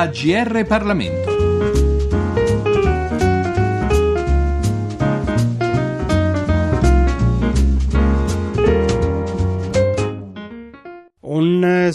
AGR Parlamento.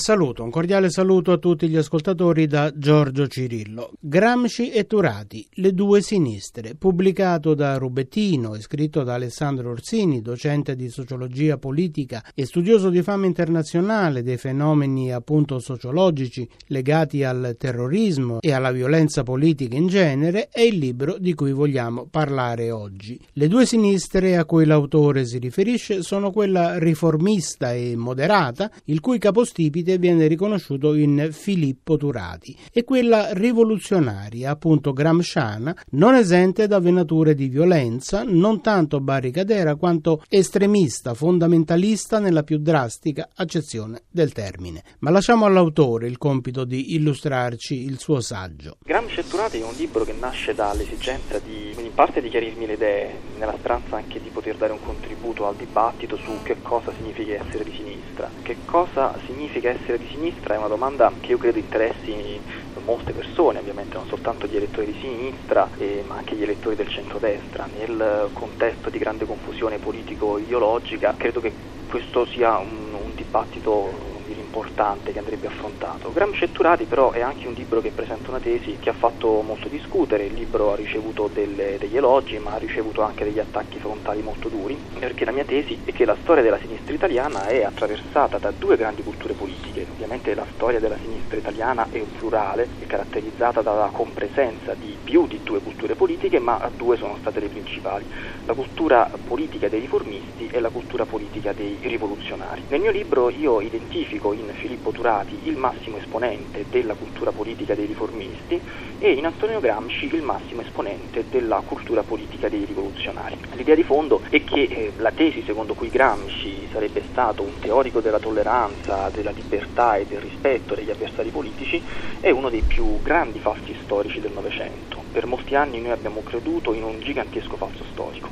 Saluto, un cordiale saluto a tutti gli ascoltatori da Giorgio Cirillo. Gramsci e Turati, Le due sinistre, pubblicato da Rubettino e scritto da Alessandro Orsini, docente di sociologia politica e studioso di fama internazionale dei fenomeni appunto sociologici legati al terrorismo e alla violenza politica in genere, è il libro di cui vogliamo parlare oggi. Le due sinistre a cui l'autore si riferisce sono quella riformista e moderata, il cui capostipite viene riconosciuto in Filippo Turati, e quella rivoluzionaria, appunto gramsciana, non esente da venature di violenza, non tanto barricadera quanto estremista, fondamentalista nella più drastica accezione del termine. Ma lasciamo all'autore il compito di illustrarci il suo saggio. Gramsci e Turati è un libro che nasce dall'esigenza di, in parte di chiarirmi le idee, nella speranza anche di poter dare un contributo al dibattito su che cosa significa essere di sinistra, che cosa significa essere di sinistra è una domanda che io credo interessi molte persone, ovviamente non soltanto gli elettori di sinistra, eh, ma anche gli elettori del centrodestra. Nel contesto di grande confusione politico-ideologica credo che questo sia un, un dibattito importante che andrebbe affrontato. Gramsci e Turati però è anche un libro che presenta una tesi che ha fatto molto discutere, il libro ha ricevuto delle, degli elogi ma ha ricevuto anche degli attacchi frontali molto duri, perché la mia tesi è che la storia della sinistra italiana è attraversata da due grandi culture politiche, ovviamente la storia della sinistra italiana è un plurale, è caratterizzata dalla compresenza di più di due culture politiche, ma due sono state le principali, la cultura politica dei riformisti e la cultura politica dei rivoluzionari. Nel mio libro io identifico in Filippo Turati il massimo esponente della cultura politica dei riformisti e in Antonio Gramsci il massimo esponente della cultura politica dei rivoluzionari. L'idea di fondo è che eh, la tesi secondo cui Gramsci sarebbe stato un teorico della tolleranza, della libertà e del rispetto degli avversari politici è uno dei più grandi falsi storici del Novecento. Per molti anni noi abbiamo creduto in un gigantesco falso storico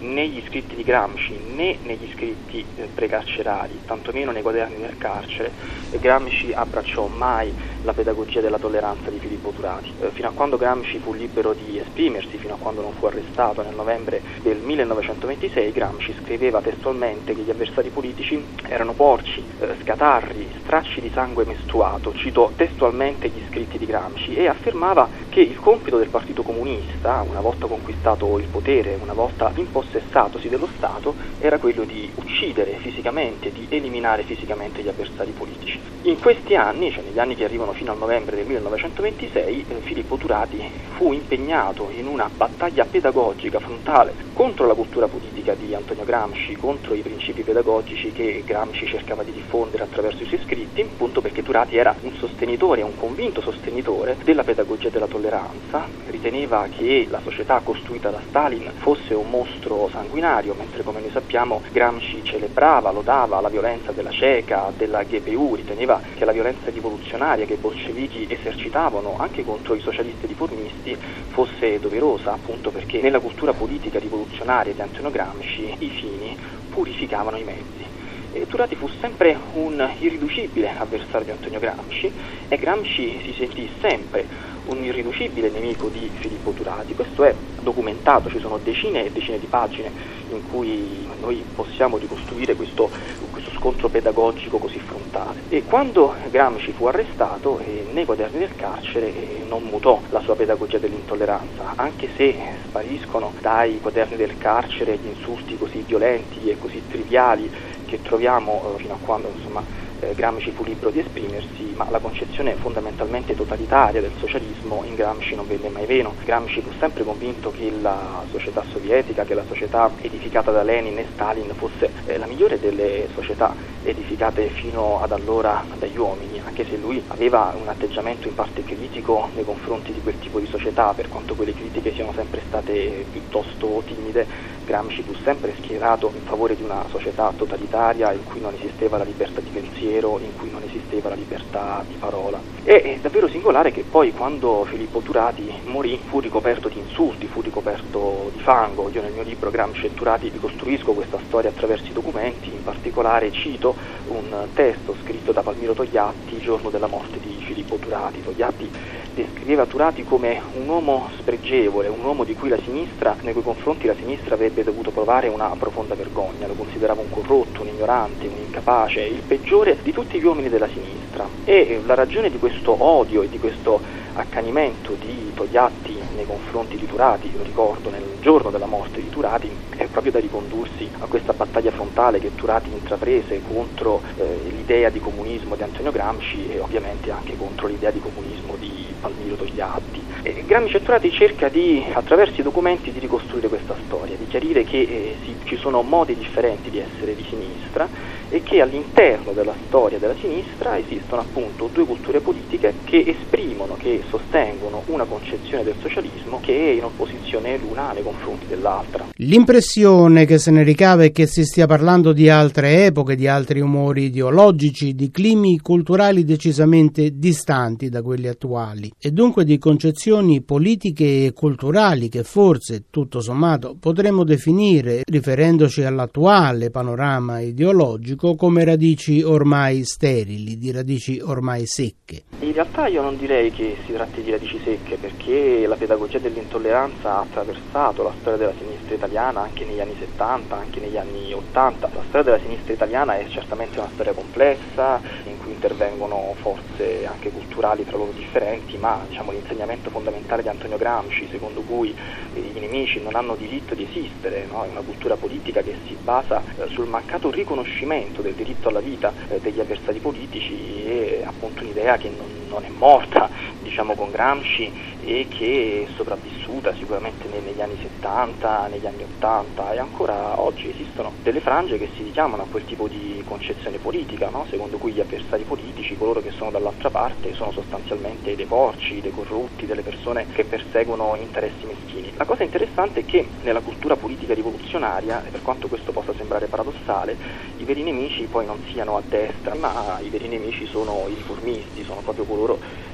né gli scritti di Gramsci né negli scritti eh, precarcerari, tantomeno nei quaderni del carcere, Gramsci abbracciò mai la pedagogia della tolleranza di Filippo Turati. Eh, fino a quando Gramsci fu libero di esprimersi, fino a quando non fu arrestato nel novembre del 1926, Gramsci scriveva testualmente che gli avversari politici erano porci, eh, scatarri, stracci di sangue mestruato, citò testualmente gli scritti di Gramsci e affermava che il compito del Partito Comunista, una volta conquistato il potere, una volta impossessatosi dello Stato, era quello di uccidere fisicamente, di eliminare fisicamente gli avversari politici. In questi anni, cioè negli anni che arrivano fino al novembre del 1926, eh, Filippo Turati fu impegnato in una battaglia pedagogica frontale contro la cultura politica di Antonio Gramsci, contro i principi pedagogici che Gramsci cercava di diffondere attraverso i suoi scritti, appunto perché Turati era un sostenitore, un convinto sostenitore della pedagogia della tolleranza, riteneva che la società costruita da Stalin fosse un mostro sanguinario, mentre come noi sappiamo Gramsci celebrava, lodava la violenza della CECA, della GPU, riteneva che la violenza rivoluzionaria che i bolscevichi esercitavano anche contro i socialisti riformisti fosse doverosa, appunto perché nella cultura politica rivoluzionaria di Antonio Gramsci i fini purificavano i mezzi. E Turati fu sempre un irriducibile avversario di Antonio Gramsci e Gramsci si sentì sempre un irriducibile nemico di Filippo Turati. Questo è documentato, ci sono decine e decine di pagine in cui noi possiamo ricostruire questo, questo scontro pedagogico così frontale. E quando Gramsci fu arrestato, eh, nei quaderni del carcere eh, non mutò la sua pedagogia dell'intolleranza, anche se spariscono dai quaderni del carcere gli insulti così violenti e così triviali che troviamo eh, fino a quando insomma, eh, Gramsci fu libero di esprimersi, ma la concezione fondamentalmente totalitaria del socialismo in Gramsci non venne mai veno. Gramsci fu sempre convinto che la società sovietica, che la società edificata da Lenin e Stalin fosse eh, la migliore delle società edificate fino ad allora dagli uomini, anche se lui aveva un atteggiamento in parte critico nei confronti di quel tipo di società, per quanto quelle critiche siano sempre state piuttosto timide, Gramsci fu sempre schierato in favore di una società totalitaria in cui non esisteva la libertà di pensiero, in cui non esisteva la libertà di parola. E è davvero singolare che poi quando Filippo Turati morì fu ricoperto di insulti, fu ricoperto di fango. Io nel mio libro Gramsci e Turati ricostruisco questa storia attraverso i documenti, in particolare cito un testo scritto da Palmiro Togliatti il giorno della morte di Filippo Turati. Togliatti descriveva Turati come un uomo spregevole, un uomo di cui la sinistra, nei cui confronti la sinistra avrebbe dovuto provare una profonda vergogna, lo considerava un corrotto, un ignorante, un incapace, il peggiore di tutti gli uomini della sinistra. E la ragione di questo odio e di questo accanimento di Togliatti nei confronti di Turati, lo ricordo nel giorno della morte di Turati, è proprio da ricondursi a questa battaglia frontale che Turati intraprese contro eh, l'idea di comunismo di Antonio Gramsci e ovviamente anche contro l'idea di comunismo di Palmiro Togliatti. E Gramsci e Turati cerca di, attraverso i documenti, di ricostruire questa storia, di chiarire che eh, sì, ci sono modi differenti di essere di sinistra e che all'interno della storia della sinistra esistono appunto due culture politiche che esprimono, che sostengono una concezione del socialismo che è in opposizione l'una nei confronti dell'altra. L'impressione che se ne ricava è che si stia parlando di altre epoche, di altri umori ideologici, di climi culturali decisamente distanti da quelli attuali e dunque di concezioni politiche e culturali che forse, tutto sommato, potremmo definire, riferendoci all'attuale panorama ideologico, biologico come radici ormai sterili, di radici ormai secche. In realtà io non direi che si tratti di radici secche perché la pedagogia dell'intolleranza ha attraversato la storia della sinistra italiana anche negli anni 70, anche negli anni 80. La storia della sinistra italiana è certamente una storia complessa in intervengono forze anche culturali tra loro differenti, ma diciamo, l'insegnamento fondamentale di Antonio Gramsci, secondo cui i nemici non hanno diritto di esistere, no? è una cultura politica che si basa eh, sul mancato riconoscimento riconoscimento del diritto alla vita eh, degli avversari politici è appunto un'idea che non, non è morta diciamo, con Gramsci e che è sopravvissuta sicuramente negli anni 70, negli anni 80 e ancora oggi esistono delle frange che si richiamano a quel tipo di concezione politica, no? secondo cui gli avversari politici, coloro che sono dall'altra parte, sono sostanzialmente dei porci, dei corrotti, delle persone che perseguono interessi meschini. La cosa interessante è che nella cultura politica rivoluzionaria, per quanto questo possa sembrare paradossale, i veri nemici poi non siano a destra, ma i veri nemici sono i riformisti, sono proprio coloro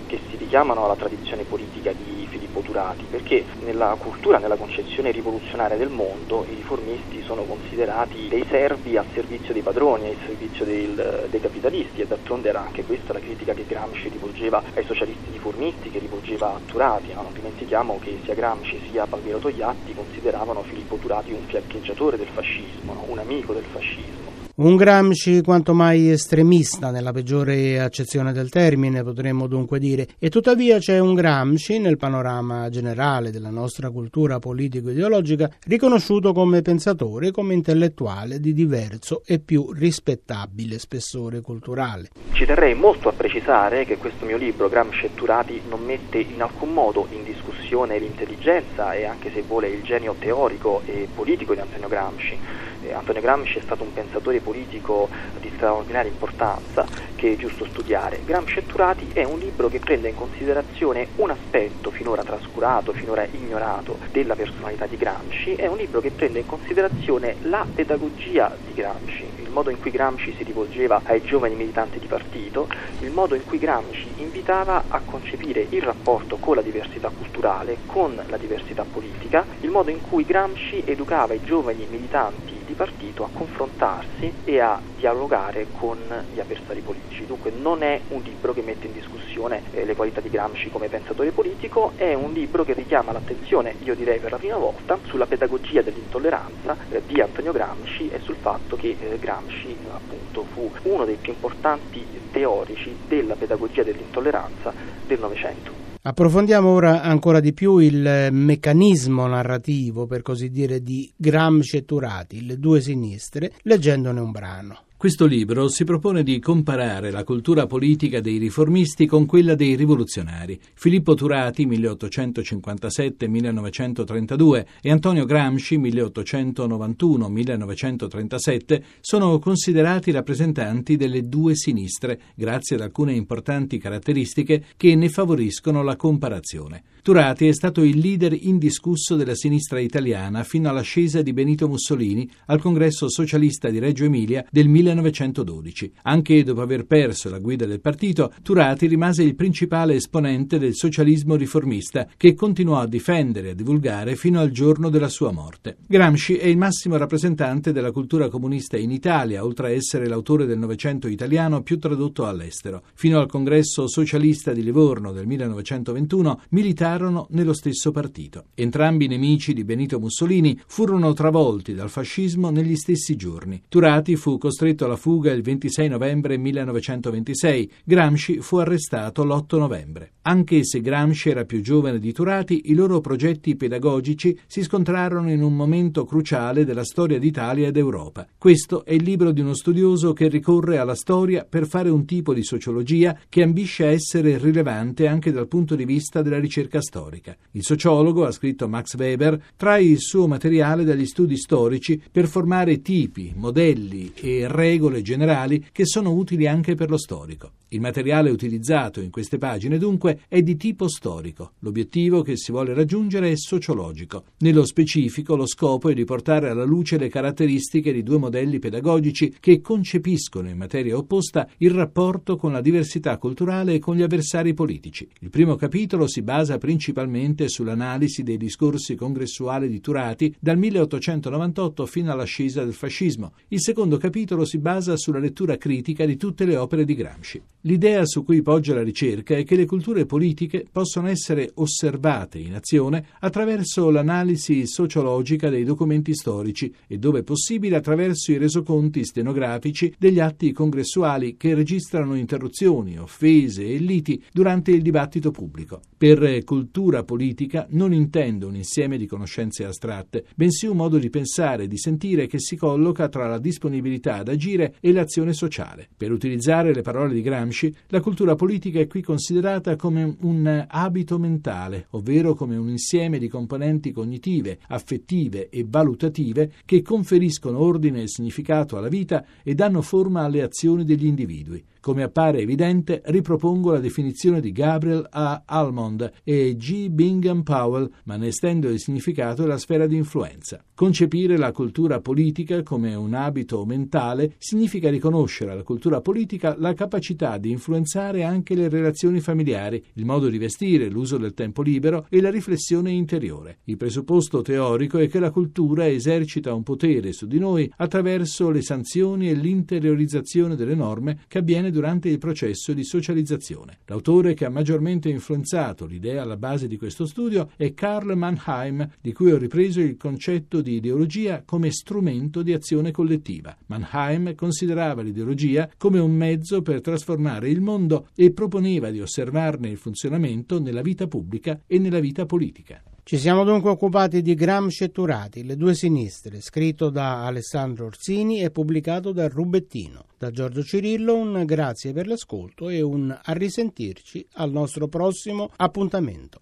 che si richiamano alla tradizione politica di Filippo Turati, perché nella cultura, nella concezione rivoluzionaria del mondo, i riformisti sono considerati dei servi al servizio dei padroni, al servizio del, dei capitalisti e d'altronde era anche questa la critica che Gramsci rivolgeva ai socialisti riformisti, che rivolgeva a Turati. No? Non dimentichiamo che sia Gramsci sia Palmiro Togliatti consideravano Filippo Turati un fiancheggiatore del fascismo, no? un amico del fascismo. Un Gramsci quanto mai estremista nella peggiore accezione del termine, potremmo dunque dire, e tuttavia c'è un Gramsci nel panorama generale della nostra cultura politico-ideologica riconosciuto come pensatore, come intellettuale di diverso e più rispettabile spessore culturale. Ci terrei molto a precisare che questo mio libro, Gramsci e Turati, non mette in alcun modo in discussione l'intelligenza e anche se vuole il genio teorico e politico di Antonio Gramsci eh, Antonio Gramsci è stato un pensatore politico di straordinaria importanza che è giusto studiare. Gramsci e Turati è un libro che prende in considerazione un aspetto finora trascurato, finora ignorato della personalità di Gramsci, è un libro che prende in considerazione la pedagogia di Gramsci, il modo in cui Gramsci si rivolgeva ai giovani militanti di partito, il modo in cui Gramsci invitava a concepire il rapporto con la diversità culturale, con la diversità politica, il modo in cui Gramsci educava i giovani militanti di partito a confrontarsi e a dialogare con gli avversari politici. Dunque non è un libro che mette in discussione eh, le qualità di Gramsci come pensatore politico, è un libro che richiama l'attenzione, io direi per la prima volta, sulla pedagogia dell'intolleranza eh, di Antonio Gramsci e sul fatto che eh, Gramsci appunto fu uno dei più importanti teorici della pedagogia dell'intolleranza del Novecento. Approfondiamo ora ancora di più il meccanismo narrativo, per così dire, di Gramsci e Turati, le due sinistre, leggendone un brano. Questo libro si propone di comparare la cultura politica dei riformisti con quella dei rivoluzionari. Filippo Turati, 1857-1932, e Antonio Gramsci, 1891-1937, sono considerati rappresentanti delle due sinistre, grazie ad alcune importanti caratteristiche che ne favoriscono la comparazione. Turati è stato il leader indiscusso della sinistra italiana fino all'ascesa di Benito Mussolini al congresso socialista di Reggio Emilia del 19 1912. Anche dopo aver perso la guida del partito, Turati rimase il principale esponente del socialismo riformista che continuò a difendere e a divulgare fino al giorno della sua morte. Gramsci è il massimo rappresentante della cultura comunista in Italia, oltre a essere l'autore del Novecento italiano più tradotto all'estero. Fino al congresso socialista di Livorno del 1921 militarono nello stesso partito. Entrambi nemici di Benito Mussolini furono travolti dal fascismo negli stessi giorni. Turati fu costretto alla fuga il 26 novembre 1926, Gramsci fu arrestato l'8 novembre. Anche se Gramsci era più giovane di Turati, i loro progetti pedagogici si scontrarono in un momento cruciale della storia d'Italia ed Europa. Questo è il libro di uno studioso che ricorre alla storia per fare un tipo di sociologia che ambisce a essere rilevante anche dal punto di vista della ricerca storica. Il sociologo, ha scritto Max Weber, trae il suo materiale dagli studi storici per formare tipi, modelli e regole generali che sono utili anche per lo storico. Il materiale utilizzato in queste pagine dunque è di tipo storico. L'obiettivo che si vuole raggiungere è sociologico. Nello specifico lo scopo è di portare alla luce le caratteristiche di due modelli pedagogici che concepiscono in materia opposta il rapporto con la diversità culturale e con gli avversari politici. Il primo capitolo si basa principalmente sull'analisi dei discorsi congressuali di Turati dal 1898 fino all'ascesa del fascismo. Il secondo capitolo si basa sulla lettura critica di tutte le opere di Gramsci. L'idea su cui poggia la ricerca è che le culture politiche possono essere osservate in azione attraverso l'analisi sociologica dei documenti storici e, dove possibile, attraverso i resoconti stenografici degli atti congressuali che registrano interruzioni, offese e liti durante il dibattito pubblico. Per cultura politica non intendo un insieme di conoscenze astratte, bensì un modo di pensare e di sentire che si colloca tra la disponibilità ad agire e l'azione sociale. Per utilizzare le parole di Gramsci, Gramsci, la cultura politica è qui considerata come un abito mentale, ovvero come un insieme di componenti cognitive, affettive e valutative che conferiscono ordine e significato alla vita e danno forma alle azioni degli individui. Come appare evidente, ripropongo la definizione di Gabriel A. Almond e G. Bingham Powell, ma ne estendo il significato e la sfera di influenza. Concepire la cultura politica come un abito mentale significa riconoscere alla cultura politica la capacità di influenzare anche le relazioni familiari, il modo di vestire, l'uso del tempo libero e la riflessione interiore. Il presupposto teorico è che la cultura esercita un potere su di noi attraverso le sanzioni e l'interiorizzazione delle norme che avviene durante il processo di socializzazione. L'autore che ha maggiormente influenzato l'idea alla base di questo studio è Karl Mannheim, di cui ho ripreso il concetto di ideologia come strumento di azione collettiva. Mannheim considerava l'ideologia come un mezzo per trasformare il mondo e proponeva di osservarne il funzionamento nella vita pubblica e nella vita politica. Ci siamo dunque occupati di Gramsci e Turati, Le due sinistre, scritto da Alessandro Orsini e pubblicato da Rubettino. Da Giorgio Cirillo un grazie per l'ascolto e un a risentirci al nostro prossimo appuntamento.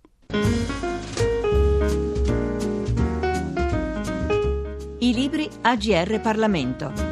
I libri AGR Parlamento.